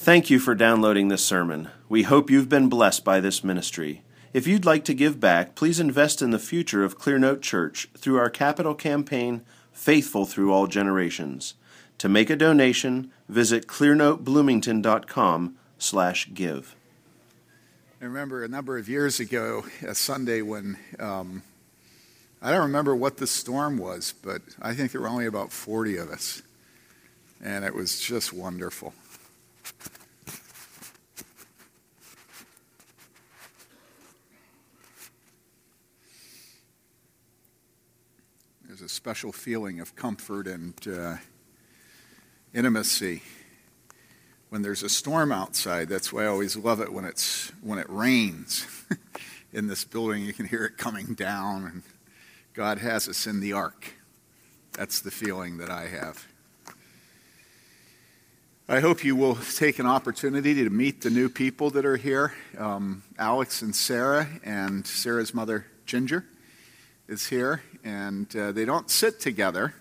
Thank you for downloading this sermon. We hope you've been blessed by this ministry. If you'd like to give back, please invest in the future of Clearnote Church through our capital campaign, Faithful Through All Generations. To make a donation, visit clearnotebloomington.com slash give. I remember a number of years ago, a Sunday when um, I don't remember what the storm was, but I think there were only about 40 of us. And it was just wonderful. There's a special feeling of comfort and uh, intimacy when there's a storm outside. That's why I always love it when it's when it rains. in this building, you can hear it coming down, and God has us in the ark. That's the feeling that I have. I hope you will take an opportunity to meet the new people that are here. Um, Alex and Sarah, and Sarah's mother, Ginger, is here, and uh, they don't sit together.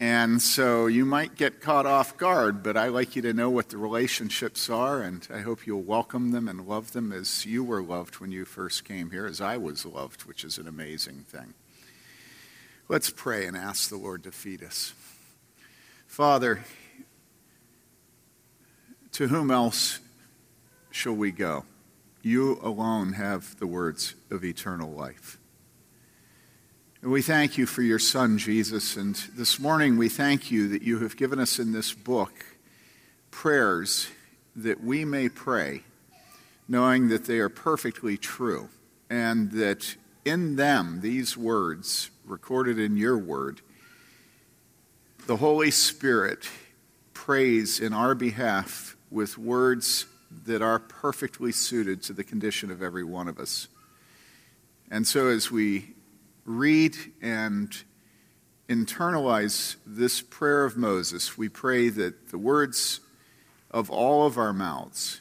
And so you might get caught off guard, but I like you to know what the relationships are, and I hope you'll welcome them and love them as you were loved when you first came here, as I was loved, which is an amazing thing. Let's pray and ask the Lord to feed us. Father, to whom else shall we go? You alone have the words of eternal life. And we thank you for your Son, Jesus. And this morning we thank you that you have given us in this book prayers that we may pray, knowing that they are perfectly true, and that in them, these words recorded in your word, the Holy Spirit prays in our behalf with words that are perfectly suited to the condition of every one of us. And so, as we read and internalize this prayer of Moses, we pray that the words of all of our mouths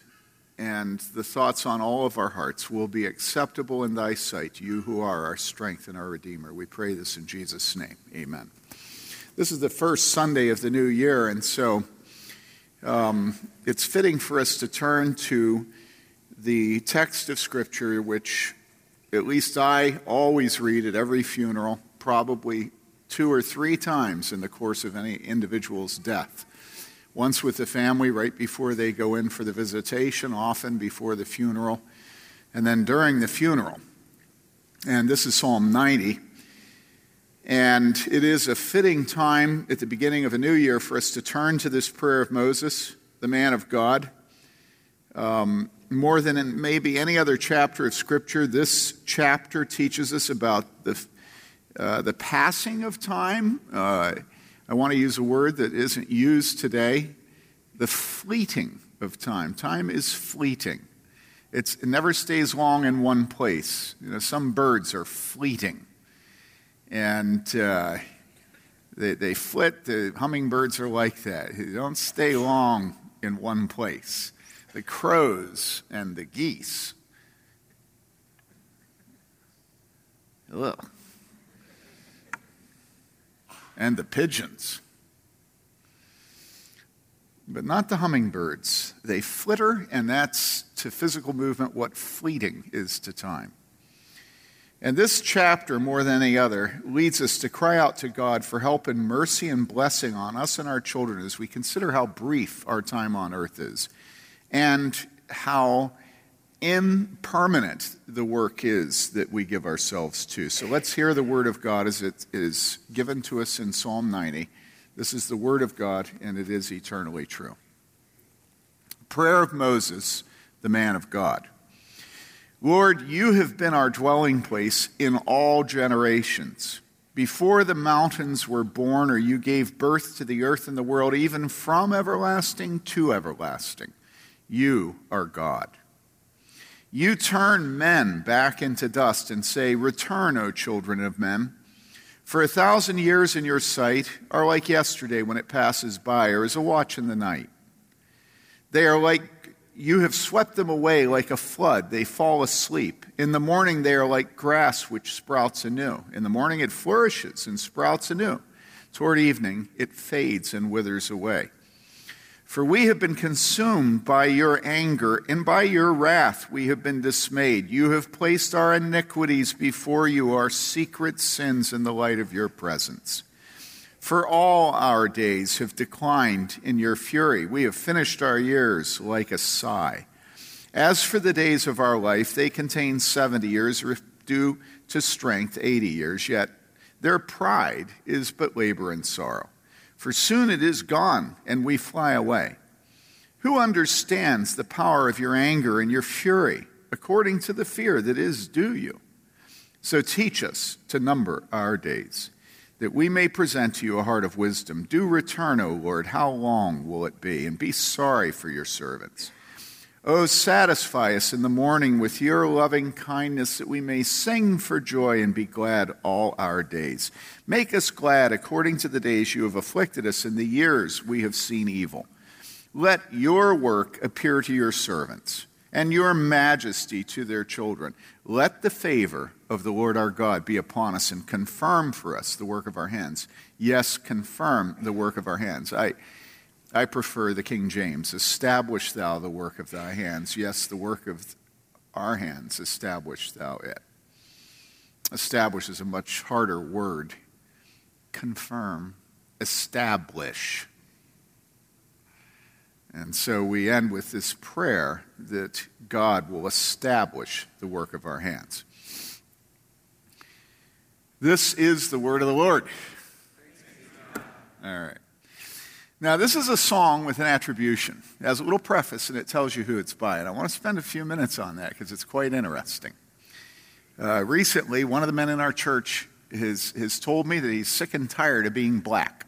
and the thoughts on all of our hearts will be acceptable in thy sight, you who are our strength and our Redeemer. We pray this in Jesus' name. Amen. This is the first Sunday of the new year, and so um, it's fitting for us to turn to the text of Scripture, which at least I always read at every funeral, probably two or three times in the course of any individual's death. Once with the family right before they go in for the visitation, often before the funeral, and then during the funeral. And this is Psalm 90. And it is a fitting time at the beginning of a new year for us to turn to this prayer of Moses, the man of God. Um, more than in maybe any other chapter of Scripture, this chapter teaches us about the, uh, the passing of time. Uh, I want to use a word that isn't used today the fleeting of time. Time is fleeting. It's, it never stays long in one place. You know, some birds are fleeting and uh, they, they flit. The hummingbirds are like that. They don't stay long in one place. The crows and the geese. Ugh. And the pigeons. But not the hummingbirds. They flitter, and that's to physical movement what fleeting is to time. And this chapter, more than any other, leads us to cry out to God for help and mercy and blessing on us and our children as we consider how brief our time on earth is and how impermanent the work is that we give ourselves to. So let's hear the word of God as it is given to us in Psalm 90. This is the word of God, and it is eternally true. Prayer of Moses, the man of God. Lord, you have been our dwelling place in all generations. Before the mountains were born, or you gave birth to the earth and the world, even from everlasting to everlasting, you are God. You turn men back into dust and say, Return, O children of men. For a thousand years in your sight are like yesterday when it passes by, or as a watch in the night. They are like you have swept them away like a flood. They fall asleep. In the morning, they are like grass which sprouts anew. In the morning, it flourishes and sprouts anew. Toward evening, it fades and withers away. For we have been consumed by your anger, and by your wrath we have been dismayed. You have placed our iniquities before you, our secret sins in the light of your presence. For all our days have declined in your fury. We have finished our years like a sigh. As for the days of our life, they contain 70 years, due to strength 80 years, yet their pride is but labor and sorrow for soon it is gone and we fly away. Who understands the power of your anger and your fury according to the fear that is due you? So teach us to number our days, that we may present to you a heart of wisdom. Do return, O Lord. How long will it be? And be sorry for your servants. O satisfy us in the morning with your loving kindness that we may sing for joy and be glad all our days. Make us glad according to the days you have afflicted us in the years we have seen evil. Let your work appear to your servants and your majesty to their children. Let the favor of the Lord our God be upon us and confirm for us the work of our hands. Yes, confirm the work of our hands. I I prefer the King James. Establish thou the work of thy hands. Yes, the work of our hands, establish thou it. Establish is a much harder word. Confirm, establish. And so we end with this prayer that God will establish the work of our hands. This is the word of the Lord. All right. Now, this is a song with an attribution. It has a little preface and it tells you who it's by. And I want to spend a few minutes on that because it's quite interesting. Uh, recently, one of the men in our church has, has told me that he's sick and tired of being black.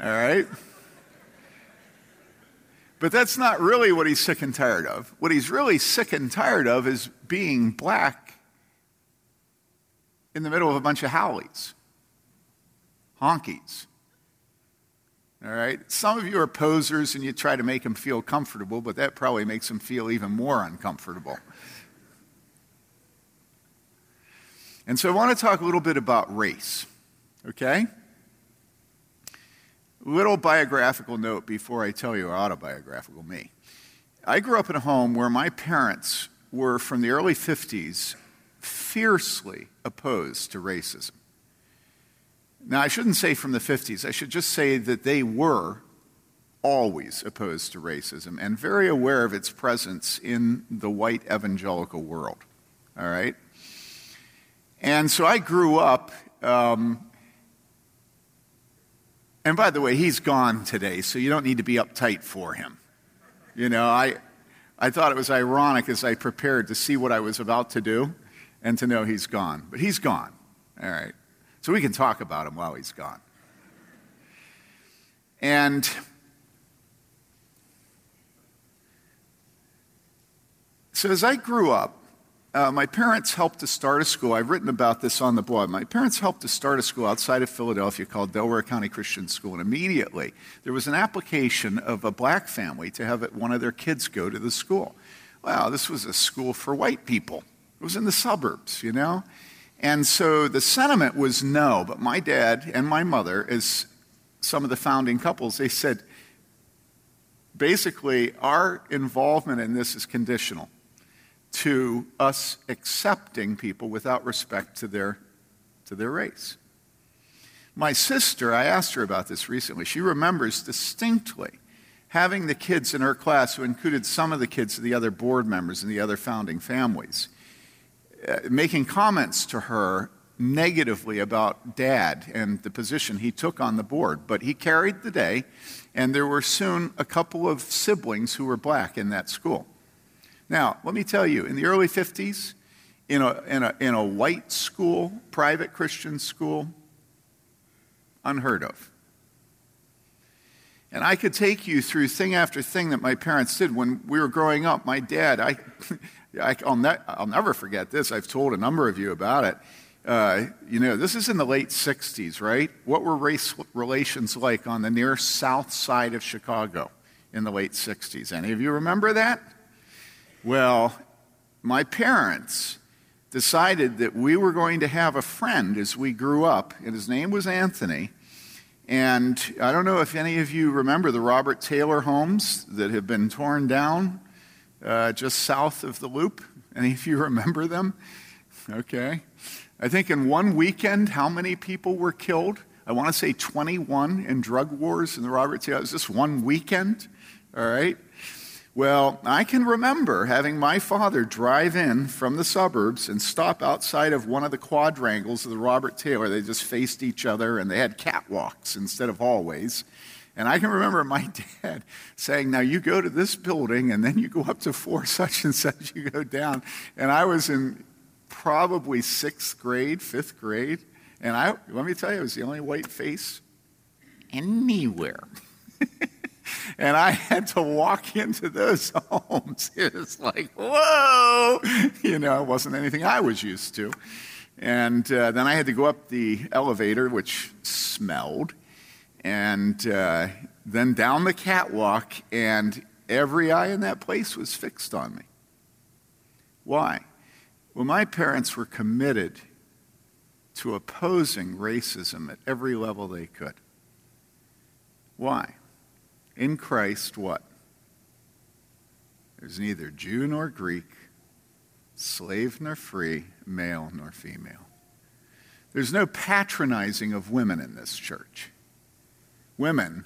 All right? But that's not really what he's sick and tired of. What he's really sick and tired of is being black in the middle of a bunch of haoles, honkies all right? Some of you are posers and you try to make them feel comfortable, but that probably makes them feel even more uncomfortable. And so I want to talk a little bit about race, okay? Little biographical note before I tell you autobiographical me. I grew up in a home where my parents were, from the early 50s, fiercely opposed to racism. Now, I shouldn't say from the 50s, I should just say that they were always opposed to racism and very aware of its presence in the white evangelical world. All right? And so I grew up, um, and by the way, he's gone today, so you don't need to be uptight for him. You know, I, I thought it was ironic as I prepared to see what I was about to do and to know he's gone. But he's gone. All right. So we can talk about him while he's gone. And so as I grew up, uh, my parents helped to start a school. I've written about this on the blog. My parents helped to start a school outside of Philadelphia called Delaware County Christian School. And immediately, there was an application of a black family to have one of their kids go to the school. Well, this was a school for white people. It was in the suburbs, you know? And so the sentiment was no, but my dad and my mother, as some of the founding couples, they said basically our involvement in this is conditional to us accepting people without respect to their, to their race. My sister, I asked her about this recently. She remembers distinctly having the kids in her class, who included some of the kids of the other board members and the other founding families, uh, making comments to her negatively about dad and the position he took on the board. But he carried the day, and there were soon a couple of siblings who were black in that school. Now, let me tell you, in the early 50s, in a, in a, in a white school, private Christian school, unheard of. And I could take you through thing after thing that my parents did when we were growing up. My dad, I, I, will ne- I'll never forget this. I've told a number of you about it. Uh, you know, this is in the late 60s, right? What were race relations like on the near south side of Chicago in the late 60s? Any of you remember that? Well, my parents decided that we were going to have a friend as we grew up, and his name was Anthony. And I don't know if any of you remember the Robert Taylor homes that have been torn down uh, just south of the loop. Any of you remember them? Okay. I think in one weekend, how many people were killed? I want to say 21 in drug wars in the Robert Taylor. It was just one weekend. All right. Well, I can remember having my father drive in from the suburbs and stop outside of one of the quadrangles of the Robert Taylor. They just faced each other and they had catwalks instead of hallways. And I can remember my dad saying, Now you go to this building and then you go up to four such and such, you go down. And I was in probably sixth grade, fifth grade. And I, let me tell you, I was the only white face anywhere. and I had to walk into those homes. It was like, whoa! You know, it wasn't anything I was used to. And uh, then I had to go up the elevator, which smelled, and uh, then down the catwalk, and every eye in that place was fixed on me. Why? Well, my parents were committed to opposing racism at every level they could. Why? In Christ, what? There's neither Jew nor Greek, slave nor free, male nor female. There's no patronizing of women in this church. Women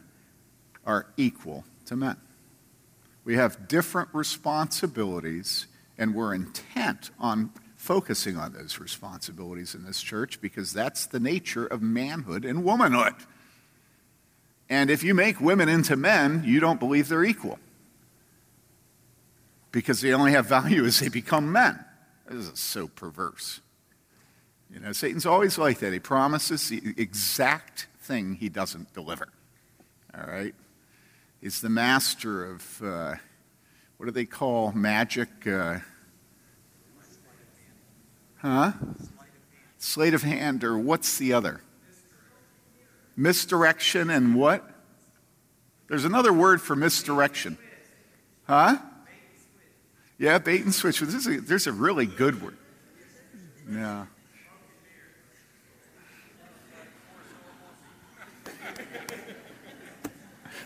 are equal to men. We have different responsibilities, and we're intent on focusing on those responsibilities in this church because that's the nature of manhood and womanhood. And if you make women into men, you don't believe they're equal. Because they only have value as they become men. This is so perverse. You know, Satan's always like that. He promises the exact thing he doesn't deliver. All right? He's the master of, uh, what do they call magic? Uh, huh? Sleight of hand, or what's the other? Misdirection and what? There's another word for misdirection. Huh? Yeah, bait and switch. There's a, there's a really good word. Yeah.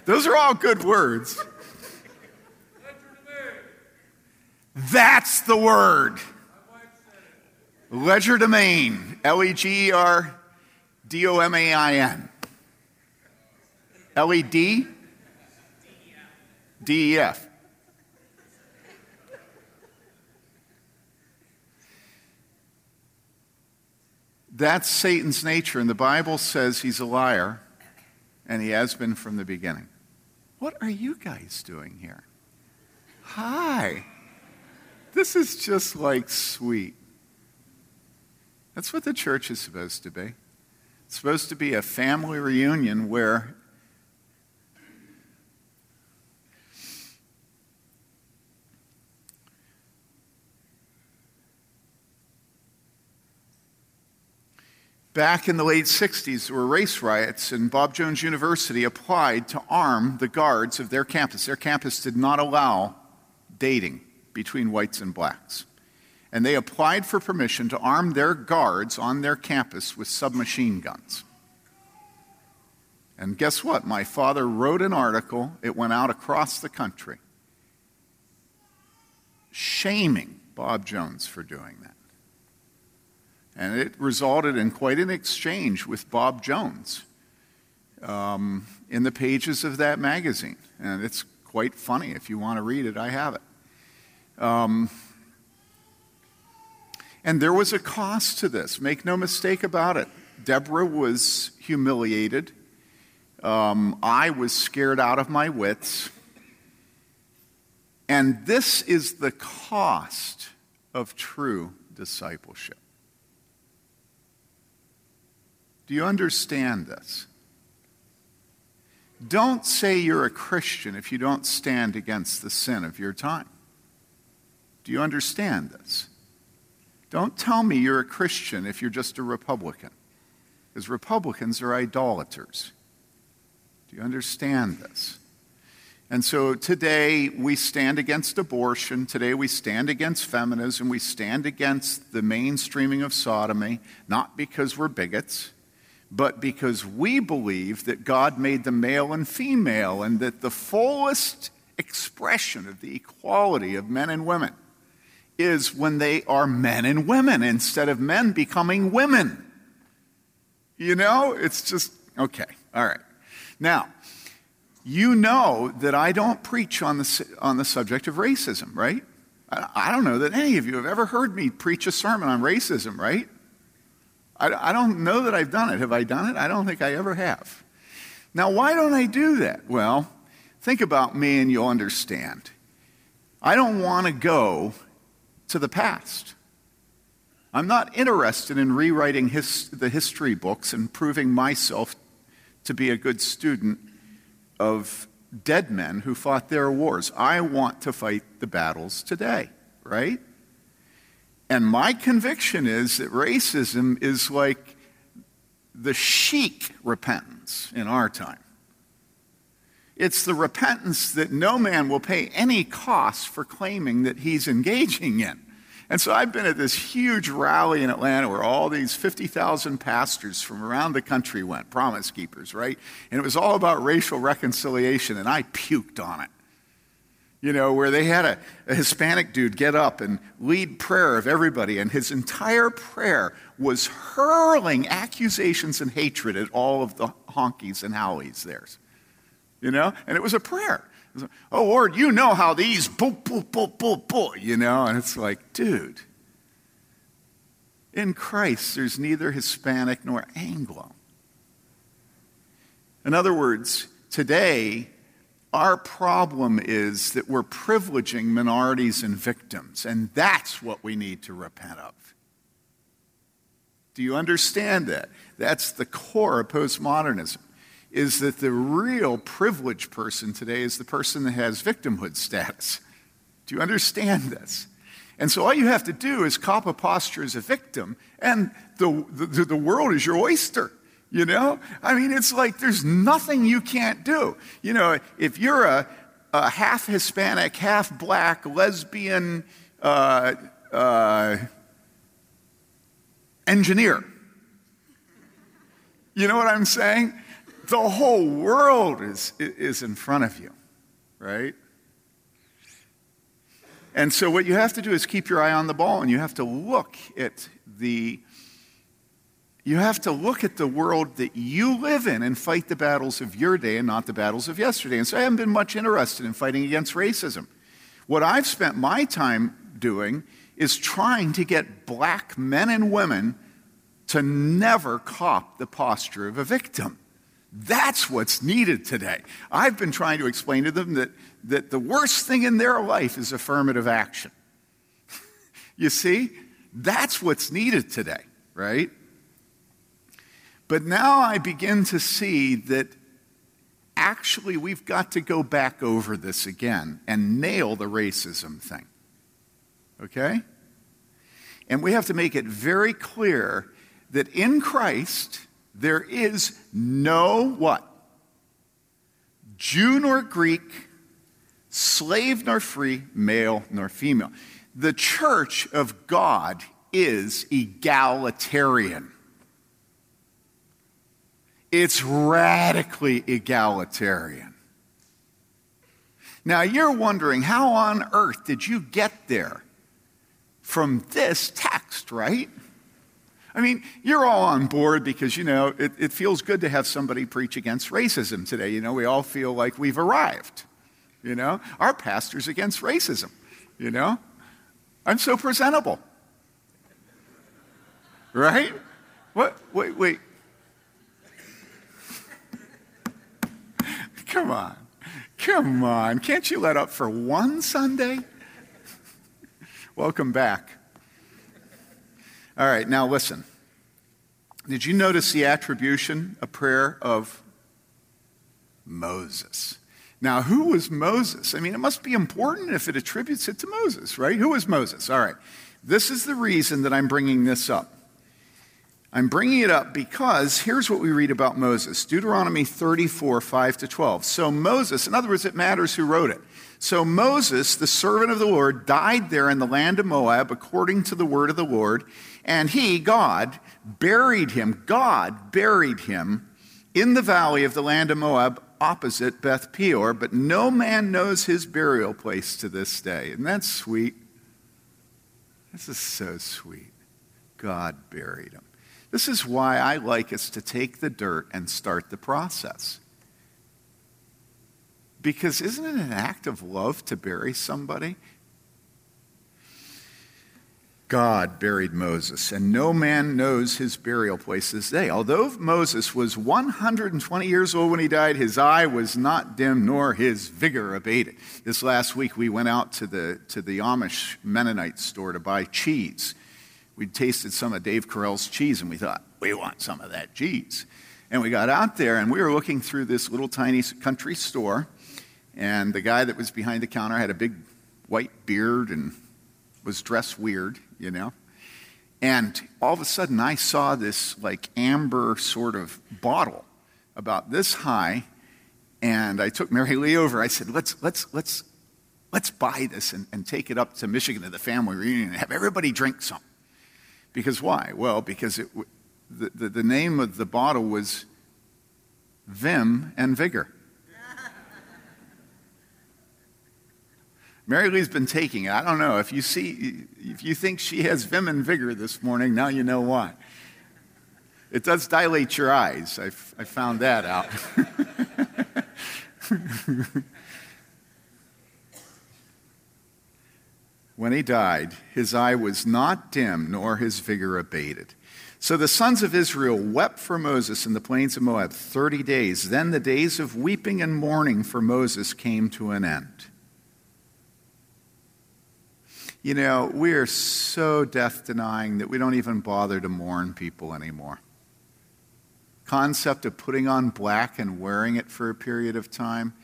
Those are all good words. That's the word. Legerdemain. L E G E R D O M A I N. LED? DEF. That's Satan's nature, and the Bible says he's a liar, and he has been from the beginning. What are you guys doing here? Hi. This is just like sweet. That's what the church is supposed to be. It's supposed to be a family reunion where Back in the late 60s, there were race riots, and Bob Jones University applied to arm the guards of their campus. Their campus did not allow dating between whites and blacks. And they applied for permission to arm their guards on their campus with submachine guns. And guess what? My father wrote an article, it went out across the country, shaming Bob Jones for doing that. And it resulted in quite an exchange with Bob Jones um, in the pages of that magazine. And it's quite funny. If you want to read it, I have it. Um, and there was a cost to this, make no mistake about it. Deborah was humiliated. Um, I was scared out of my wits. And this is the cost of true discipleship. Do you understand this? Don't say you're a Christian if you don't stand against the sin of your time. Do you understand this? Don't tell me you're a Christian if you're just a Republican, because Republicans are idolaters. Do you understand this? And so today we stand against abortion. Today we stand against feminism. We stand against the mainstreaming of sodomy, not because we're bigots, but because we believe that God made the male and female and that the fullest expression of the equality of men and women is when they are men and women instead of men becoming women. You know, it's just, okay, all right. Now, you know that I don't preach on the, on the subject of racism, right? I, don't know that any of you have ever heard me preach a sermon on racism, right? I, I don't know that I've done it. Have I done it? I don't think I ever have. Now, why don't I do that? Well, think about me and you'll understand. I don't want to go to the past. I'm not interested in rewriting his, the history books and proving myself to be a good student of dead men who fought their wars. I want to fight the battles today, right? And my conviction is that racism is like the chic repentance in our time. It's the repentance that no man will pay any cost for claiming that he's engaging in. And so I've been at this huge rally in Atlanta where all these 50,000 pastors from around the country went, promise keepers, right? And it was all about racial reconciliation, and I puked on it you know, where they had a, a, Hispanic dude get up and lead prayer of everybody, and his entire prayer was hurling accusations and hatred at all of the honkies and howies there. You know, and it was a prayer. Was, oh, Lord, you know how these, boo, boo, boo, boo, boo, you know, and it's like, dude, in Christ, there's neither Hispanic nor Anglo. In other words, today, our problem is that we're privileging minorities and victims, and that's what we need to repent of. Do you understand that? That's the core of postmodernism. Is that the real privileged person today is the person that has victimhood status. Do you understand this? And so all you have to do is cop a posture as a victim, and the, the, the world is your oyster. You know? I mean, it's like there's nothing you can't do. You know, if you're a, a half Hispanic, half black, lesbian uh, uh, engineer, you know what I'm saying? The whole world is, is in front of you, right? And so, what you have to do is keep your eye on the ball and you have to look at the you have to look at the world that you live in and fight the battles of your day and not the battles of yesterday. And so I haven't been much interested in fighting against racism. What I've spent my time doing is trying to get black men and women to never cop the posture of a victim. That's what's needed today. I've been trying to explain to them that, that the worst thing in their life is affirmative action. you see, that's what's needed today, right? But now I begin to see that actually we've got to go back over this again and nail the racism thing. Okay? And we have to make it very clear that in Christ there is no what? Jew nor Greek, slave nor free, male nor female. The church of God is egalitarian. It's radically egalitarian. Now you're wondering, how on earth did you get there from this text, right? I mean, you're all on board because, you know, it, it, feels good to have somebody preach against racism today. You know, we all feel like we've arrived. You know, our pastor's against racism. You know, I'm so presentable. Right? What? Wait, wait. Come on. Come on. Can't you let up for one Sunday? Welcome back. All right, now listen. Did you notice the attribution, a prayer of Moses? Now, who was Moses? I mean, it must be important if it attributes it to Moses, right? Who was Moses? All right. This is the reason that I'm bringing this up. I'm bringing it up because here's what we read about Moses Deuteronomy 34, 5 to 12. So, Moses, in other words, it matters who wrote it. So, Moses, the servant of the Lord, died there in the land of Moab according to the word of the Lord, And he, God, buried him, God buried him in the valley of the land of Moab opposite Beth Peor, but no man knows his burial place to this day. And that's sweet. This is so sweet. God buried him. This is why I like us to take the dirt and start the process. Because isn't it an act of love to bury somebody? God buried Moses, and no man knows his burial place this day. Although Moses was 120 years old when he died, his eye was not dim, nor his vigor abated. This last week, we went out to the, to the Amish Mennonite store to buy cheese. We tasted some of Dave Carell's cheese, and we thought, we want some of that cheese. And we got out there, and we were looking through this little tiny country store, and the guy that was behind the counter had a big white beard and was dressed weird, you know. And all of a sudden, I saw this like amber sort of bottle about this high, and I took Mary Lee over. I said, "Let's let's let's let's buy this and, and take it up to Michigan to the family reunion and have everybody drink some." Because why? Well, because it, the, the, the name of the bottle was Vim and Vigor. Mary Lee's been taking it. I don't know. If you see, if you think she has vim and vigor this morning, now you know why. It does dilate your eyes. I, I found that out. when he died, his eye was not dim, nor his vigor abated. So the sons of Israel wept for Moses in the plains of Moab 30 days. Then the days of weeping and mourning for Moses came to an end. You know, we are so death denying that we don't even bother to mourn people anymore. Concept of putting on black and wearing it for a period of time.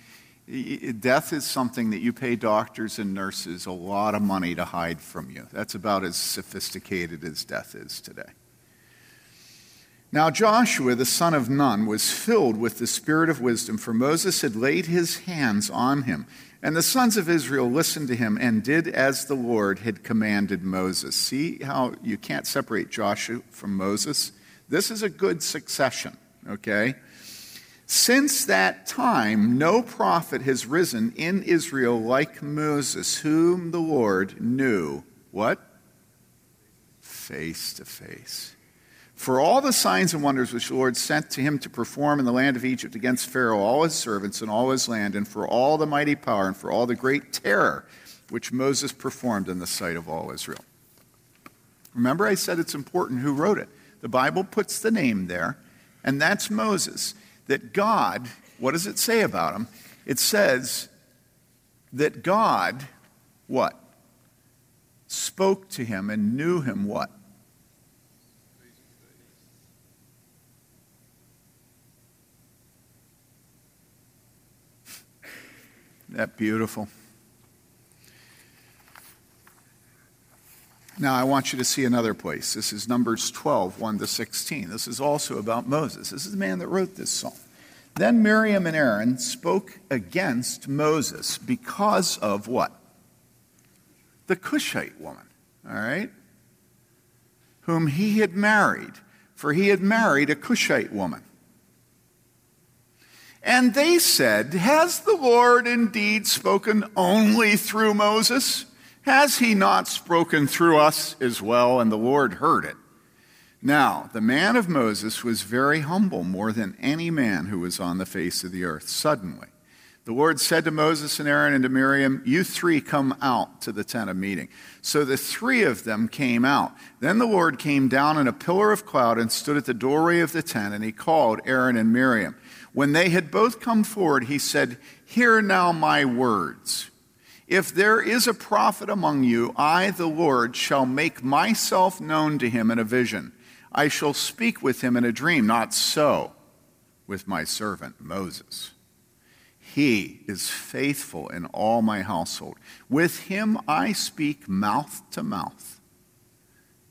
Death is something that you pay doctors and nurses a lot of money to hide from you. That's about as sophisticated as death is today. Now, Joshua, the son of Nun, was filled with the spirit of wisdom, for Moses had laid his hands on him. And the sons of Israel listened to him and did as the Lord had commanded Moses. See how you can't separate Joshua from Moses? This is a good succession, okay? Since that time, no prophet has risen in Israel like Moses, whom the Lord knew. What? Face to face. For all the signs and wonders which the Lord sent to him to perform in the land of Egypt against Pharaoh, all his servants, and all his land, and for all the mighty power, and for all the great terror which Moses performed in the sight of all Israel. Remember, I said it's important who wrote it. The Bible puts the name there, and that's Moses. That God, what does it say about him? It says that God, what? Spoke to him and knew him what? that beautiful? Now, I want you to see another place. This is Numbers 12, 1 to 16. This is also about Moses. This is the man that wrote this song. Then Miriam and Aaron spoke against Moses because of what? The Cushite woman, all right? Whom he had married, for he had married a Cushite woman. And they said, Has the Lord indeed spoken only through Moses? Has he not spoken through us as well? And the Lord heard it. Now, the man of Moses was very humble, more than any man who was on the face of the earth. Suddenly, the Lord said to Moses and Aaron and to Miriam, You three come out to the tent of meeting. So the three of them came out. Then the Lord came down in a pillar of cloud and stood at the doorway of the tent, and he called Aaron and Miriam. When they had both come forward, he said, Hear now my words. If there is a prophet among you, I, the Lord, shall make myself known to him in a vision. I shall speak with him in a dream. Not so with my servant Moses. He is faithful in all my household. With him I speak mouth to mouth,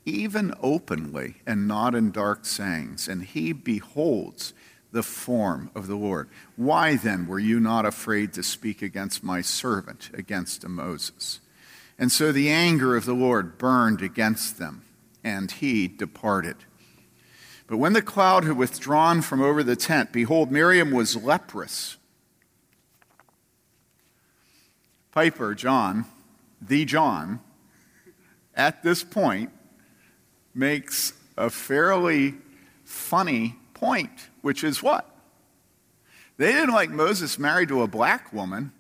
even openly and not in dark sayings, and he beholds the form of the Lord. Why then were you not afraid to speak against my servant, against Moses? And so the anger of the Lord burned against them, and he departed. But when the cloud had withdrawn from over the tent, behold, Miriam was leprous. Piper, John, the John, at this point makes a fairly funny point, which is what? They didn't like Moses married to a black woman.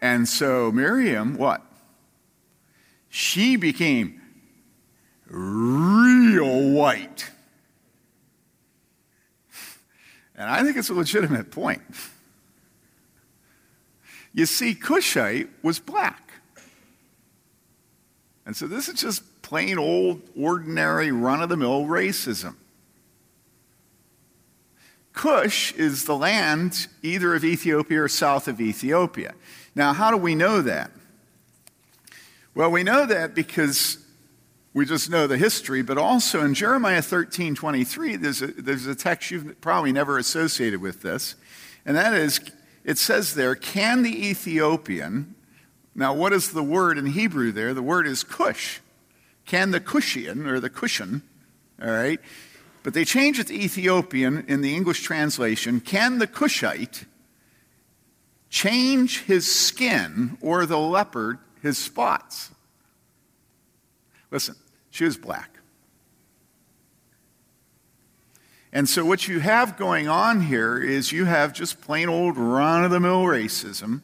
And so Miriam, what? She became real white. And I think it's a legitimate point. You see, Cushite was black. And so this is just plain old, ordinary, run of the mill racism. Cush is the land either of Ethiopia or south of Ethiopia. Now, how do we know that? Well, we know that because we just know the history, but also in Jeremiah 13 23, there's a, there's a text you've probably never associated with this, and that is it says there, Can the Ethiopian, now what is the word in Hebrew there? The word is Cush. Can the Cushian, or the Cushion, all right, but they change it to Ethiopian in the English translation. Can the Cushite change his skin or the leopard his spots? Listen, she was black. And so, what you have going on here is you have just plain old run of the mill racism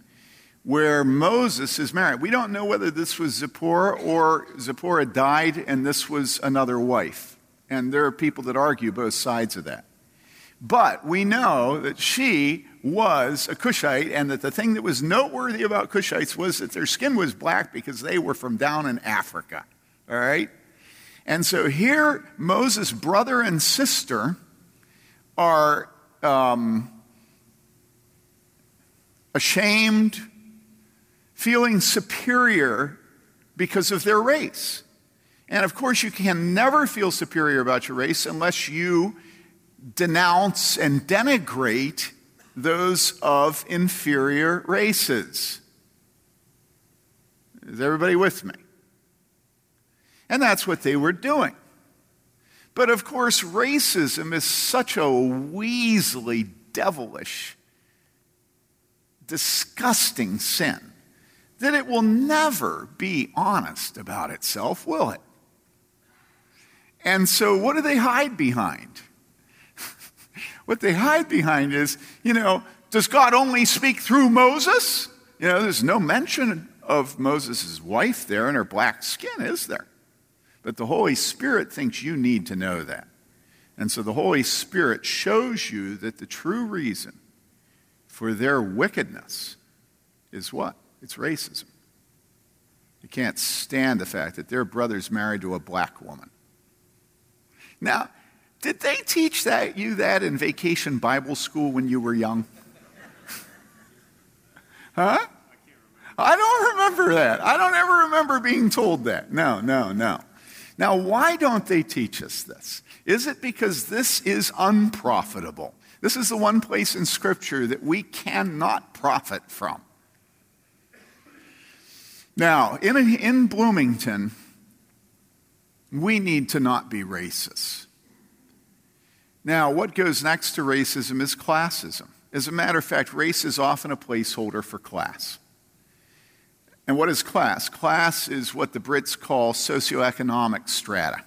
where Moses is married. We don't know whether this was Zipporah or Zipporah died and this was another wife. And there are people that argue both sides of that. But we know that she was a Cushite, and that the thing that was noteworthy about Cushites was that their skin was black because they were from down in Africa. All right? And so here, Moses' brother and sister are um, ashamed, feeling superior because of their race. And of course, you can never feel superior about your race unless you denounce and denigrate those of inferior races. Is everybody with me? And that's what they were doing. But of course, racism is such a weaselly, devilish, disgusting sin that it will never be honest about itself, will it? And so, what do they hide behind? what they hide behind is, you know, does God only speak through Moses? You know, there's no mention of Moses' wife there and her black skin, is there? But the Holy Spirit thinks you need to know that. And so the Holy Spirit shows you that the true reason for their wickedness is what? It's racism. You can't stand the fact that their brother's married to a black woman. Now, did they teach that, you that in vacation Bible school when you were young? huh? I don't remember that. I don't ever remember being told that. No, no, no. Now, why don't they teach us this? Is it because this is unprofitable? This is the one place in Scripture that we cannot profit from. Now, in, in Bloomington, we need to not be racist. Now, what goes next to racism is classism. As a matter of fact, race is often a placeholder for class. And what is class? Class is what the Brits call socioeconomic strata.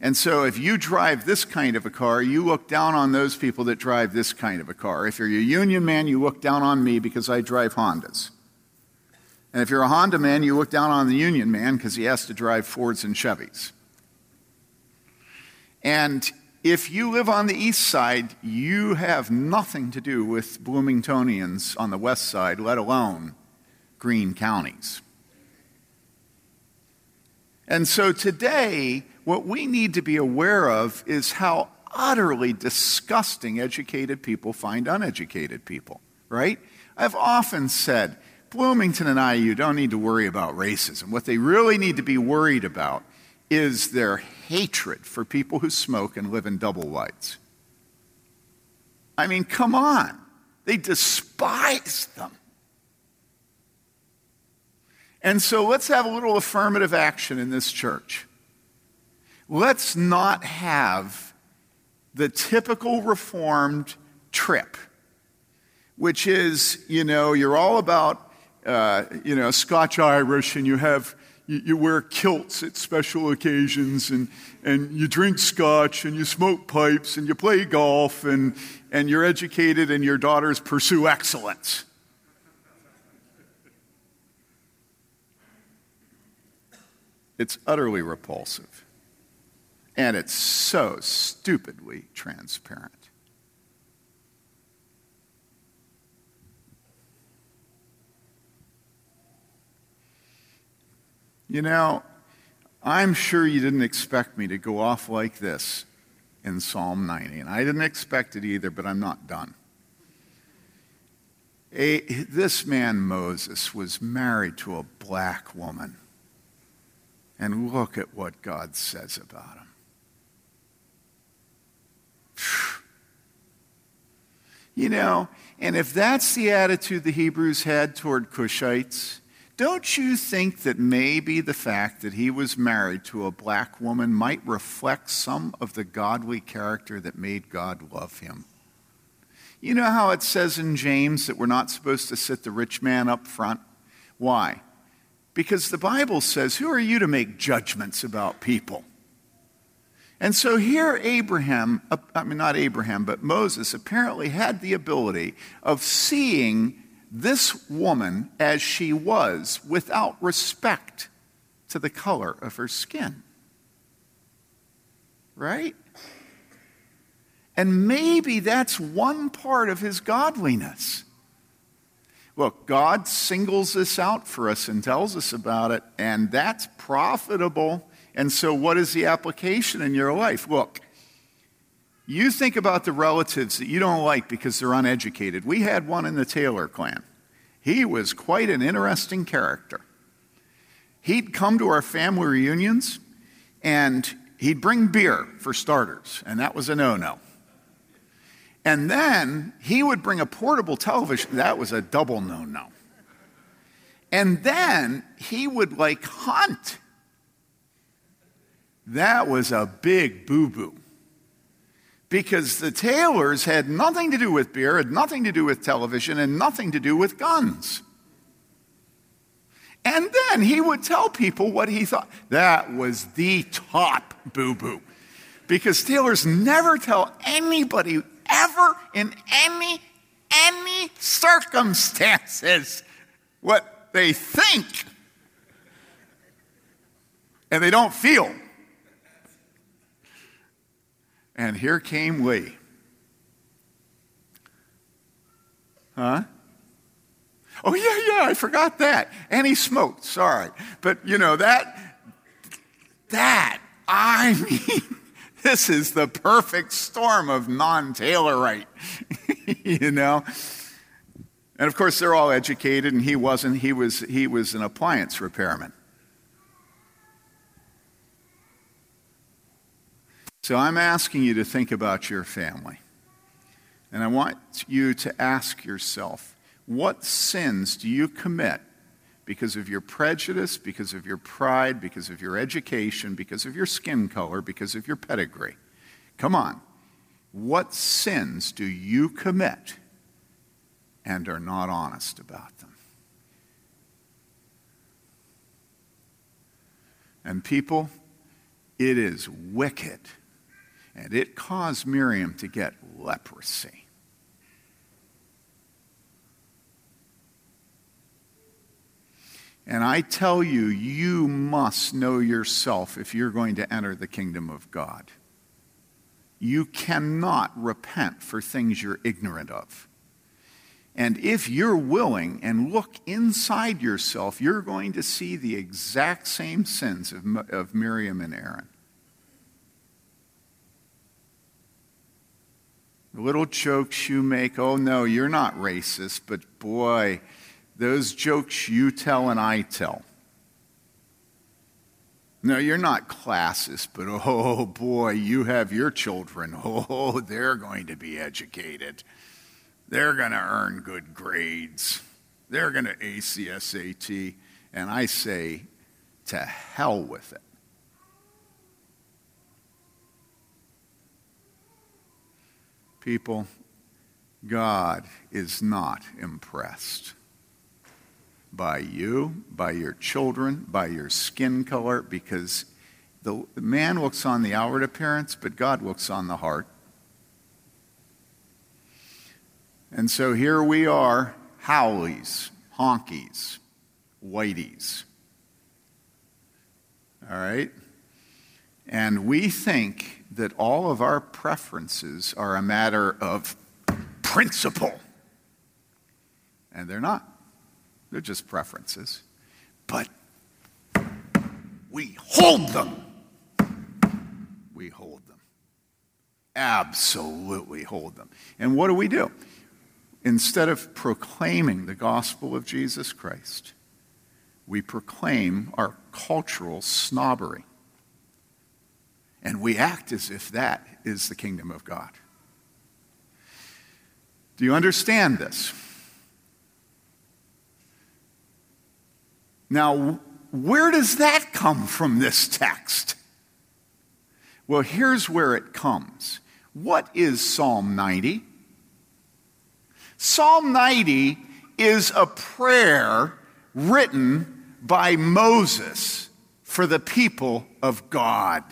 And so if you drive this kind of a car, you look down on those people that drive this kind of a car. If you're a union man, you look down on me because I drive Hondas. And if you're a Honda man, you look down on the union man because he has to drive Fords and Chevys. And if you live on the east side, you have nothing to do with Bloomingtonians on the west side, let alone green counties. And so today, what we need to be aware of is how utterly disgusting educated people find uneducated people, right? I've often said, Bloomington and IU don't need to worry about racism. What they really need to be worried about is their hatred for people who smoke and live in double wides. I mean, come on. They despise them. And so let's have a little affirmative action in this church. Let's not have the typical Reformed trip, which is, you know, you're all about, uh, you know, Scotch Irish and you have you, you, wear kilts at special occasions and, and you drink scotch and you smoke pipes and you play golf and, and you're educated and your daughters pursue excellence. It's utterly repulsive. And it's so stupidly transparent. You know, I'm sure you didn't expect me to go off like this in Psalm 90, and I didn't expect it either, but I'm not done. A, this man, Moses, was married to a black woman. And look at what God says about him. You know, and if that's the attitude the Hebrews had toward Cushites, don't you think that maybe the fact that he was married to a black woman might reflect some of the godly character that made God love him? You know how it says in James that we're not supposed to sit the rich man up front? Why? Because the Bible says, Who are you to make judgments about people? And so here, Abraham, uh, I mean, not Abraham, but Moses apparently had the ability of seeing this woman as she was without respect to the color of her skin. Right? And maybe that's one part of his godliness. Look, God singles this out for us and tells us about it, and that's profitable. And so, what is the application in your life? Look, you think about the relatives that you don't like because they're uneducated. We had one in the Taylor clan. He was quite an interesting character. He'd come to our family reunions and he'd bring beer for starters, and that was a no no. And then he would bring a portable television, that was a double no no. And then he would like hunt. That was a big boo boo because the Taylors had nothing to do with beer, had nothing to do with television, and nothing to do with guns. And then he would tell people what he thought. That was the top boo boo. Because Taylors never tell anybody ever in any, any circumstances what they think. And they don't feel. And here came Lee. Huh? Oh, yeah, yeah, I forgot that. And he smoked, sorry. But, you know, that, that, I mean, this is the perfect storm of non Taylorite, you know? And of course, they're all educated, and he wasn't. He was, he was an appliance repairman. So I'm asking you to think about your family. And I want you to ask yourself what sins do you commit because of your prejudice, because of your pride, because of your education, because of your skin color, because of your pedigree? Come on. What sins do you commit and are not honest about them? And people, it is wicked and it caused Miriam to get leprosy. And I tell you, you must know yourself if you're going to enter the kingdom of God. You cannot repent for things you're ignorant of. And if you're willing and look inside yourself, you're going to see the exact same sins of, of Miriam and Aaron. Little jokes you make, oh no, you're not racist, but boy, those jokes you tell and I tell. No, you're not classist, but oh boy, you have your children. Oh, they're going to be educated. They're going to earn good grades. They're going to ACSAT. And I say, to hell with it. People, God is not impressed by you, by your children, by your skin color, because the man looks on the outward appearance, but God looks on the heart. And so here we are, haoles, honkies, whiteys. All right? And we think that all of our preferences are a matter of principle. And they're not. They're just preferences. But we hold them. We hold them. Absolutely hold them. And what do we do? Instead of proclaiming the gospel of Jesus Christ, we proclaim our cultural snobbery. And we act as if that is the kingdom of God. Do you understand this? Now, where does that come from, this text? Well, here's where it comes. What is Psalm 90? Psalm 90 is a prayer written by Moses for the people of God.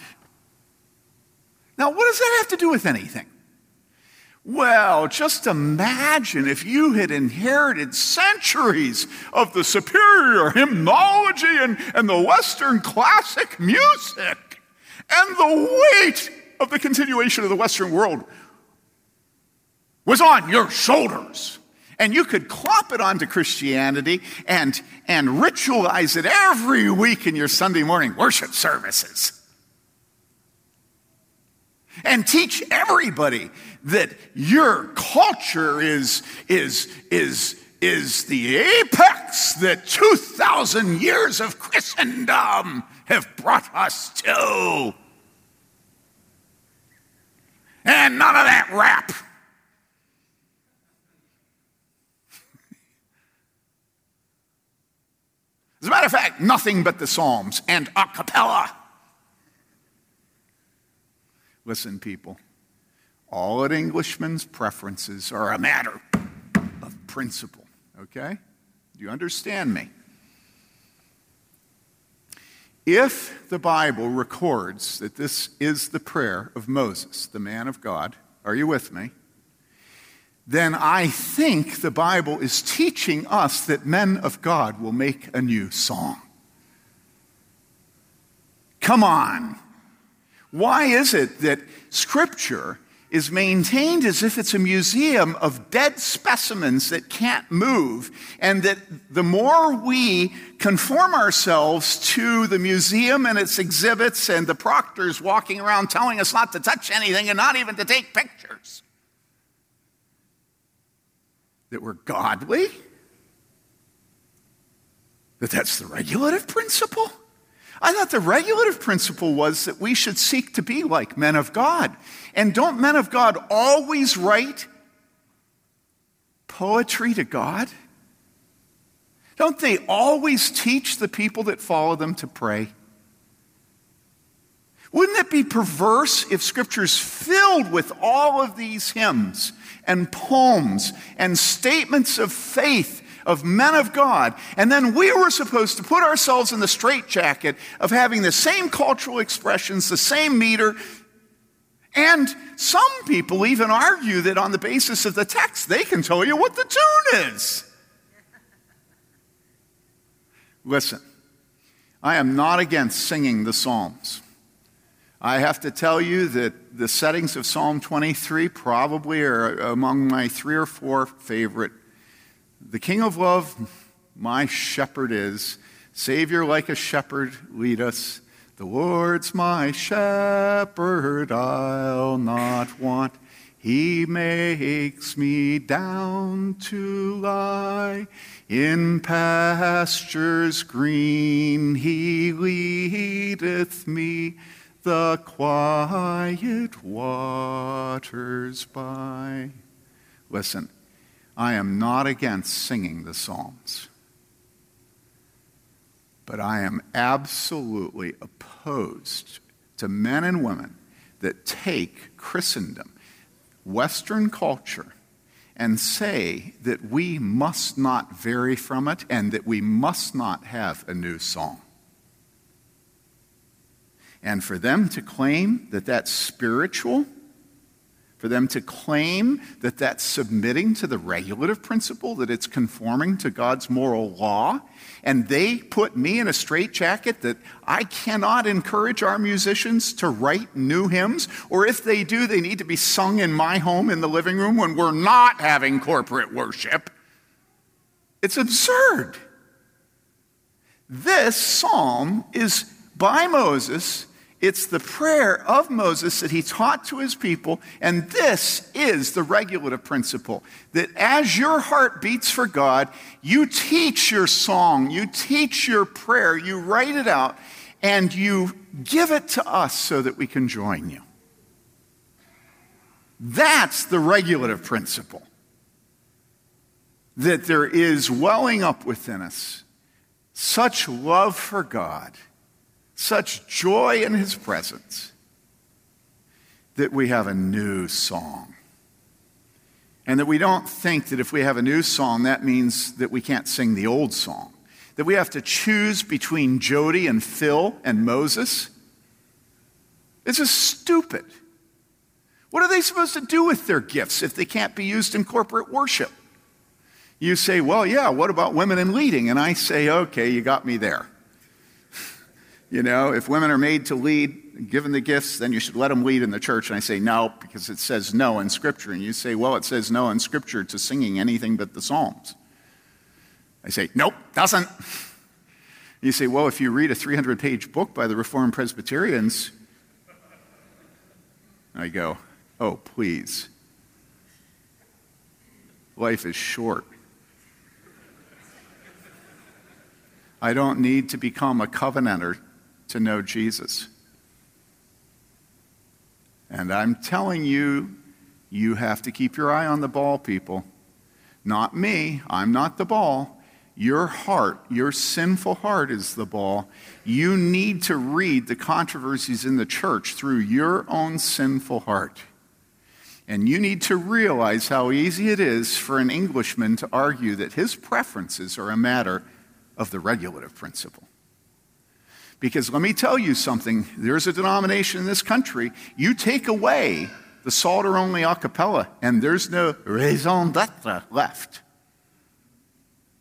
Now, what does that have to do with anything? Well, just imagine if you had inherited centuries of the superior hymnology and, and the Western classic music and the weight of the continuation of the Western world was on your shoulders. And you could clop it onto Christianity and, and ritualize it every week in your Sunday morning worship services and teach everybody that your culture is, is, is, is the apex that 2,000 years of Christendom have brought us to. And none of that rap. As a matter of fact, nothing but the Psalms and a cappella. Listen, people, all an Englishman's preferences are a matter of principle, okay? Do you understand me? If the Bible records that this is the prayer of Moses, the man of God, are you with me? Then I think the Bible is teaching us that men of God will make a new song. Come on. Why is it that Scripture is maintained as if it's a museum of dead specimens that can't move, and that the more we conform ourselves to the museum and its exhibits and the proctors walking around telling us not to touch anything and not even to take pictures, that we're godly? That that's the regulative principle? I thought the regulative principle was that we should seek to be like men of God. And don't men of God always write poetry to God? Don't they always teach the people that follow them to pray? Wouldn't it be perverse if Scripture is filled with all of these hymns and poems and statements of faith of men of God. And then we were supposed to put ourselves in the straitjacket of having the same cultural expressions, the same meter. And some people even argue that on the basis of the text, they can tell you what the tune is. Listen, I am not against singing the Psalms. I have to tell you that the settings of Psalm 23 probably are among my three or four favorite the King of love, my shepherd is. Savior, like a shepherd, lead us. The Lord's my shepherd, I'll not want. He makes me down to lie in pastures green. He leadeth me the quiet waters by. Listen, I am not against singing the Psalms. But I am absolutely opposed to men and women that take Christendom, Western culture, and say that we must not vary from it and that we must not have a new song. And for them to claim that that's spiritual, for them to claim that that's submitting to the regulative principle, that it's conforming to God's moral law, and they put me in a straitjacket that I cannot encourage our musicians to write new hymns, or if they do, they need to be sung in my home in the living room when we're not having corporate worship. It's absurd. This psalm is by Moses it's the prayer of Moses that he taught to his people, and this is the regulative principle that as your heart beats for God, you teach your song, you teach your prayer, you write it out, and you give it to us so that we can join you. That's the regulative principle that there is welling up within us such love for God such joy in his presence that we have a new song. And that we don't think that if we have a new song, that means that we can't sing the old song. That we have to choose between Jody and Phil and Moses. It's just stupid. What are they supposed to do with their gifts if they can't be used in corporate worship? You say, well, yeah, what about women in leading? And I say, okay, you got me there. You know, if women are made to lead, given the gifts, then you should let them lead in the church. And I say no, because it says no in Scripture. And you say, well, it says no in Scripture to singing anything but the Psalms. I say, nope, doesn't. You say, well, if you read a 300 page book by the Reformed Presbyterians, I go, oh, please. Life is short. I don't need to become a covenanter to know Jesus. And I'm telling you, you have to keep your eye on the ball, people. Not me. I'm not the ball. Your heart, your sinful heart is the ball. You need to read the controversies in the church through your own sinful heart. And you need to realize how easy it is for an Englishman to argue that his preferences are a matter of the regulative principle. Because let me tell you something there's a denomination in this country, you take away the Psalter only a cappella, and there's no raison d'etre left.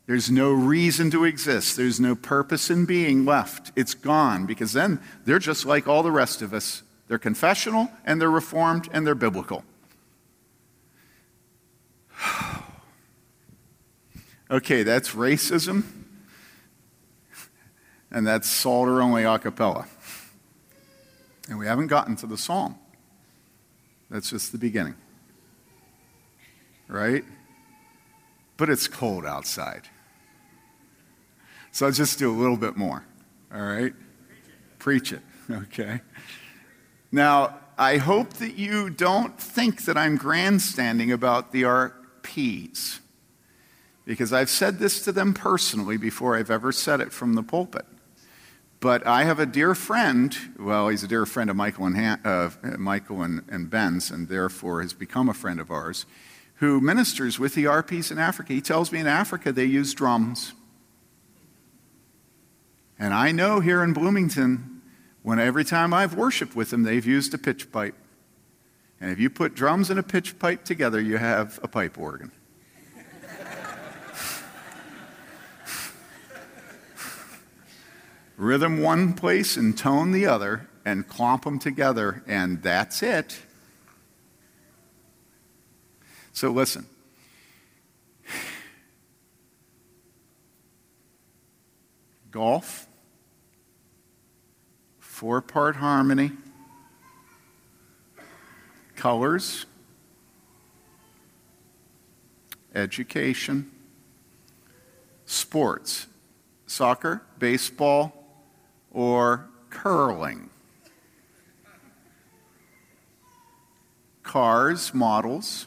There's no reason to exist. There's no purpose in being left. It's gone because then they're just like all the rest of us. They're confessional and they're reformed and they're biblical. okay, that's racism and that's Psalter only a cappella. And we haven't gotten to the psalm. That's just the beginning. Right? But it's cold outside. So I'll just do a little bit more. All right? Preach it. Okay? Now, I hope that you don't think that I'm grandstanding about the RPs. Because I've said this to them personally before I've ever said it from the pulpit. But I have a dear friend, well, he's a dear friend of Michael and, Han, uh, Michael and, and Ben's, and therefore has become a friend of ours, who ministers with the RPs in Africa. He tells me in Africa they use drums. And I know here in Bloomington, when every time I've worshiped with them, they've used a pitch pipe. And if you put drums and a pitch pipe together, you have a pipe organ. Rhythm one place and tone the other and clomp them together, and that's it. So listen. Golf, four part harmony, colors, education, sports, soccer, baseball, or curling. Cars, models,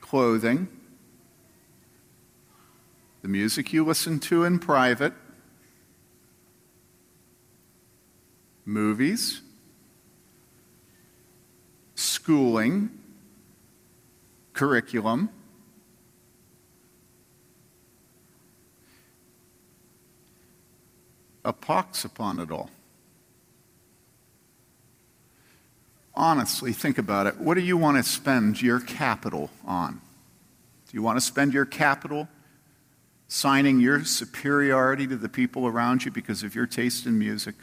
clothing, the music you listen to in private, movies, schooling, curriculum, a pox upon it all. Honestly, think about it. What do you want to spend your capital on? Do you want to spend your capital signing your superiority to the people around you because of your taste in music?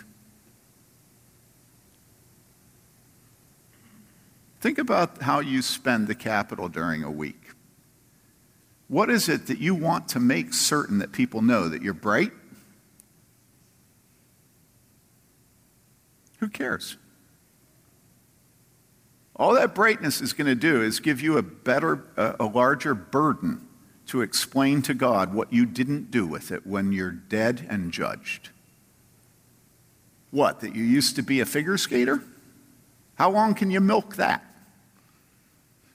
Think about how you spend the capital during a week. What is it that you want to make certain that people know that you're bright? Who cares? All that brightness is going to do is give you a better, a, larger burden to explain to God what you didn't do with it when you're dead and judged. What, that you used to be a figure skater? How long can you milk that?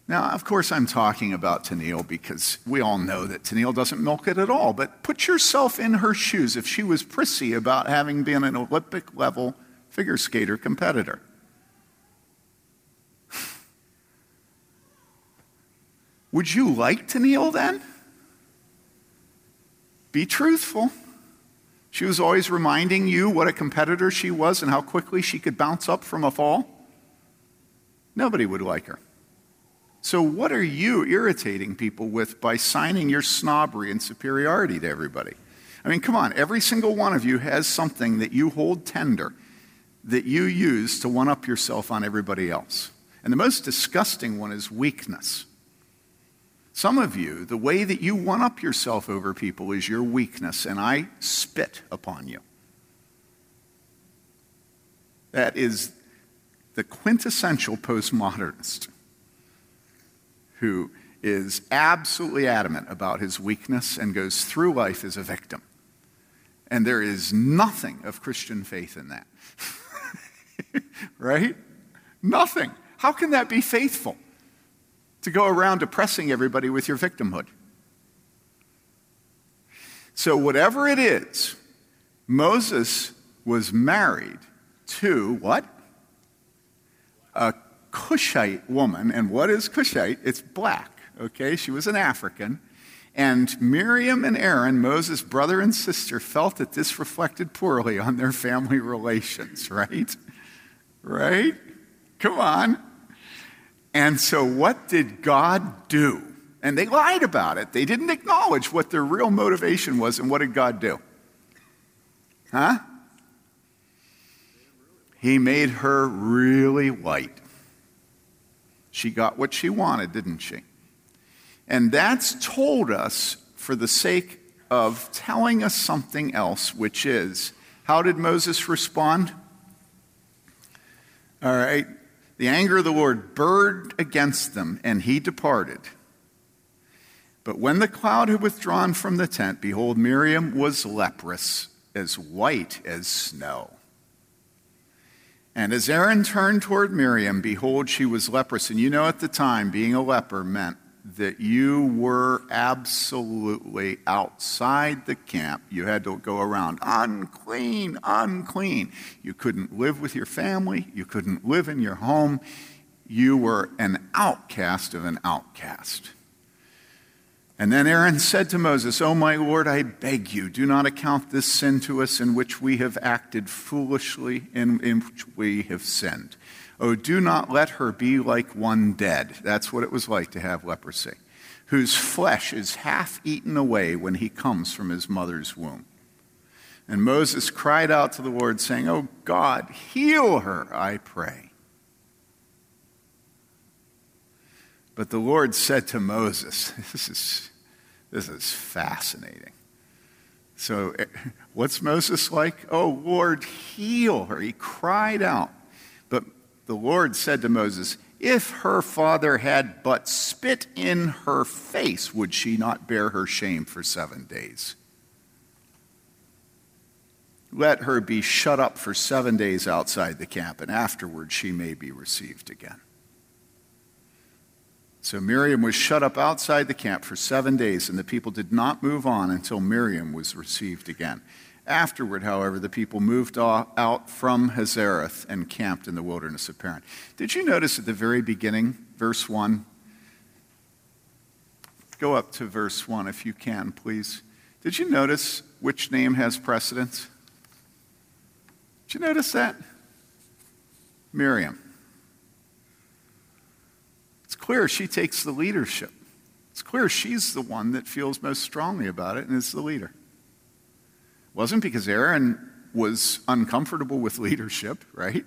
Now, of course, I'm talking about Tennille because we all know that Tennille doesn't milk it at all. But put yourself in her shoes if she was prissy about having been an Olympic level figure skater competitor. Would you like Tennille then? Be truthful. She was always reminding you what a competitor she was and how quickly she could bounce up from a fall. Nobody would like her. So, what are you irritating people with by signing your snobbery and superiority to everybody? I mean, come on, every single one of you has something that you hold tender that you use to one up yourself on everybody else. And the most disgusting one is weakness. Some of you, the way that you one up yourself over people is your weakness, and I spit upon you. That is the quintessential postmodernist who is absolutely adamant about his weakness and goes through life as a victim. And there is nothing of Christian faith in that. right? Nothing. How can that be faithful? To go around oppressing everybody with your victimhood. So, whatever it is, Moses was married to what? A Cushite woman. And what is Cushite? It's black, okay? She was an African. And Miriam and Aaron, Moses' brother and sister, felt that this reflected poorly on their family relations, right? Right? Come on. And so, what did God do? And they lied about it. They didn't acknowledge what their real motivation was. And what did God do? Huh? He made her really white. She got what she wanted, didn't she? And that's told us for the sake of telling us something else, which is how did Moses respond? All right. The anger of the Lord burned against them, and he departed. But when the cloud had withdrawn from the tent, behold, Miriam was leprous, as white as snow. And as Aaron turned toward Miriam, behold, she was leprous. And you know at the time, being a leper meant that you were absolutely outside the camp. You had to go around unclean, unclean. You couldn't live with your family, you couldn't live in your home. You were an outcast of an outcast. And then Aaron said to Moses, O my Lord, I beg you, do not account this sin to us in which we have acted foolishly, in, in which we have sinned. Oh, do not let her be like one dead. That's what it was like to have leprosy, whose flesh is half eaten away when he comes from his mother's womb. And Moses cried out to the Lord, saying, Oh God, heal her, I pray. But the Lord said to Moses, This is, this is fascinating. So, eh, what's Moses like? Oh, Lord, heal her. He cried out. The Lord said to Moses, If her father had but spit in her face, would she not bear her shame for seven days? Let her be shut up for seven days outside the camp, and afterward she may be received again. So Miriam was shut up outside the camp for seven days, and the people did not move on until Miriam was received again. Afterward, however, the people moved out from Hazeroth and camped in the wilderness of Paran. Did you notice at the very beginning, verse 1? Go up to verse 1 if you can, please. Did you notice which name has precedence? Did you notice that? Miriam. It's clear she takes the leadership. It's clear she's the one that feels most strongly about it and is the leader. Wasn't because Aaron was uncomfortable with leadership, right?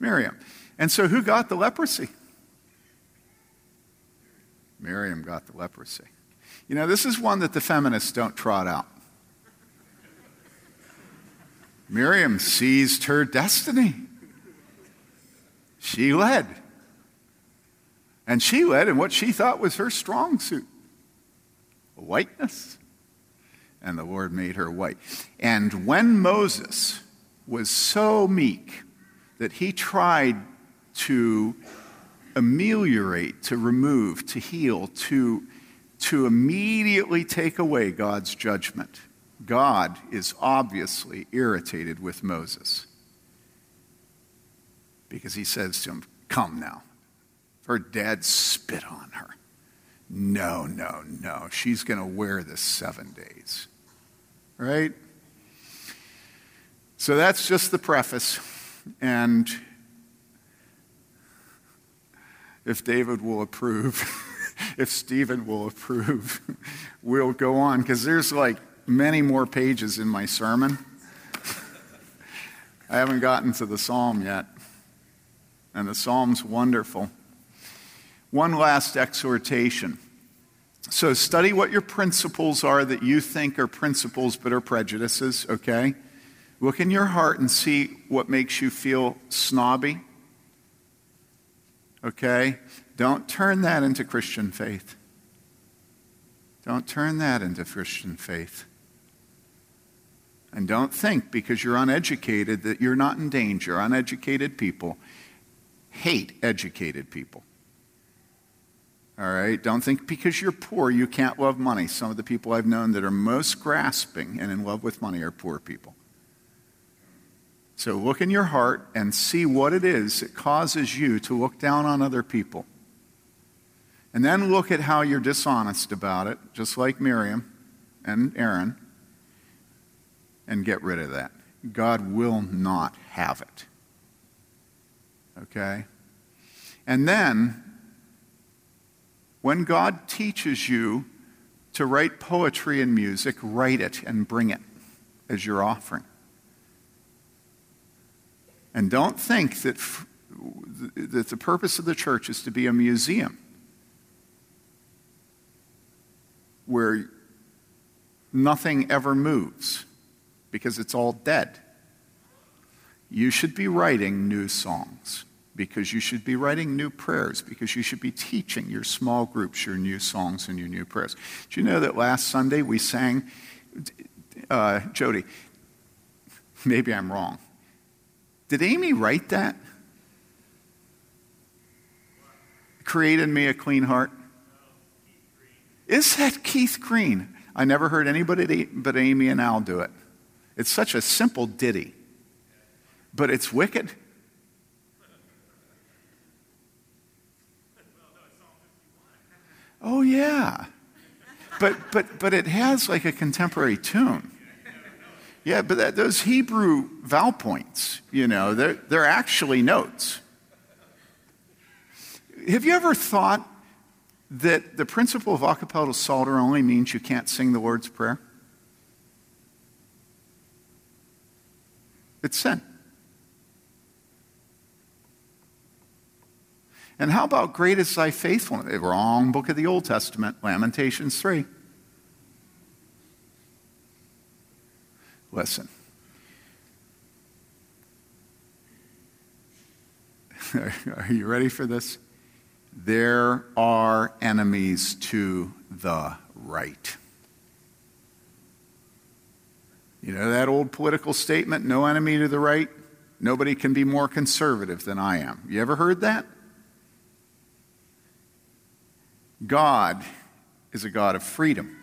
Miriam. And so who got the leprosy? Miriam got the leprosy. You know, this is one that the feminists don't trot out. Miriam seized her destiny. She led. And she led in what she thought was her strong suit whiteness. And the Lord made her white. And when Moses was so meek that he tried to ameliorate, to remove, to heal, to, to immediately take away God's judgment, God is obviously irritated with Moses. Because he says to him, Come now. Her dad spit on her. No, no, no. She's going to wear this seven days. Right? So that's just the preface. And if David will approve, if Stephen will approve, we'll go on because there's like many more pages in my sermon. I haven't gotten to the psalm yet. And the psalm's wonderful. One last exhortation. So, study what your principles are that you think are principles but are prejudices, okay? Look in your heart and see what makes you feel snobby, okay? Don't turn that into Christian faith. Don't turn that into Christian faith. And don't think because you're uneducated that you're not in danger. Uneducated people hate educated people. All right? Don't think because you're poor you can't love money. Some of the people I've known that are most grasping and in love with money are poor people. So look in your heart and see what it is that causes you to look down on other people. And then look at how you're dishonest about it, just like Miriam and Aaron, and get rid of that. God will not have it. Okay? And then when God teaches you to write poetry and music, write it and bring it as your offering. And don't think that, that the purpose of the church is to be a museum where nothing ever moves because it's all dead. You should be writing new songs because you should be writing new prayers, because you should be teaching your small groups your new songs and your new prayers. Do you know that last Sunday we sang, uh, Jody, maybe I'm wrong. Did Amy write that? Create in me a clean heart? Is that Keith Green? I never heard anybody but Amy and Al do it. It's such a simple ditty, but it's wicked. Oh, yeah. But, but, but it has like a contemporary tune. Yeah, but that, those Hebrew vowel points, you know, they're, they're actually notes. Have you ever thought that the principle of a cappella psalter only means you can't sing the Lord's Prayer? It's sin. And how about great is thy faithfulness? The wrong book of the Old Testament, Lamentations 3. Listen. Are you ready for this? There are enemies to the right. You know that old political statement, no enemy to the right? Nobody can be more conservative than I am. You ever heard that? God is a God of freedom.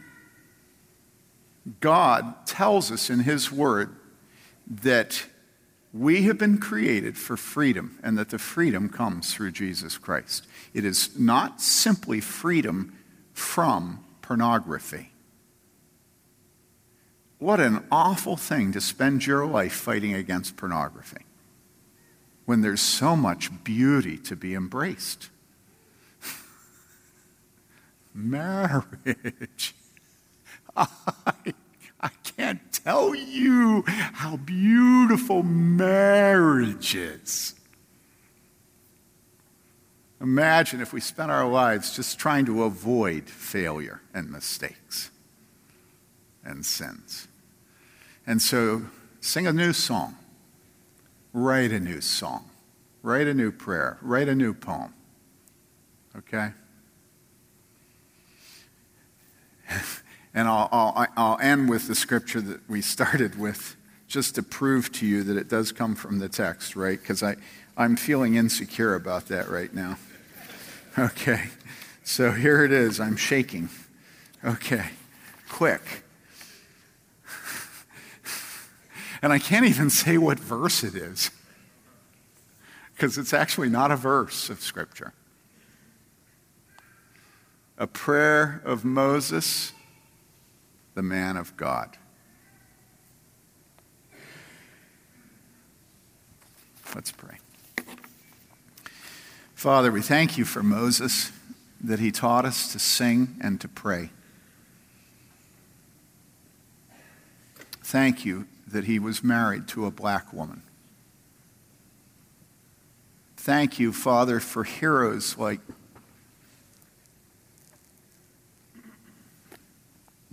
God tells us in His Word that we have been created for freedom and that the freedom comes through Jesus Christ. It is not simply freedom from pornography. What an awful thing to spend your life fighting against pornography when there's so much beauty to be embraced. Marriage. I, I can't tell you how beautiful marriage is. Imagine if we spent our lives just trying to avoid failure and mistakes and sins. And so, sing a new song, write a new song, write a new prayer, write a new poem. Okay? and I'll, I'll, I'll end with the scripture that we started with just to prove to you that it does come from the text, right? Because I'm feeling insecure about that right now. Okay, so here it is. I'm shaking. Okay, quick. And I can't even say what verse it is because it's actually not a verse of Scripture. A prayer of Moses, the man of God. Let's pray. Father, we thank you for Moses, that he taught us to sing and to pray. Thank you that he was married to a black woman. Thank you, Father, for heroes like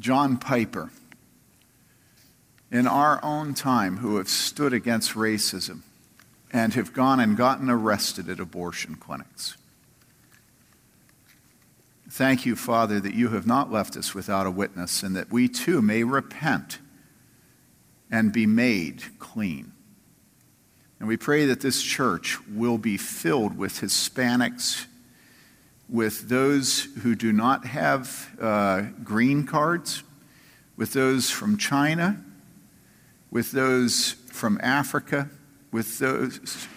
John Piper in our own time who have stood against racism and have gone and gotten arrested at abortion clinics. Thank you, Father, that you have not left us without a witness and that we too may repent and be made clean. And we pray that this church will be filled with Hispanics, with those who do not have uh, green cards, with those from China, with those from Africa, with those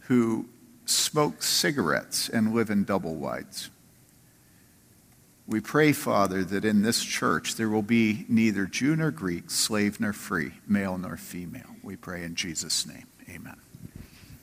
who smoke cigarettes and live in double wides. We pray, Father, that in this church there will be neither Jew nor Greek, slave nor free, male nor female. We pray in Jesus' name. Amen.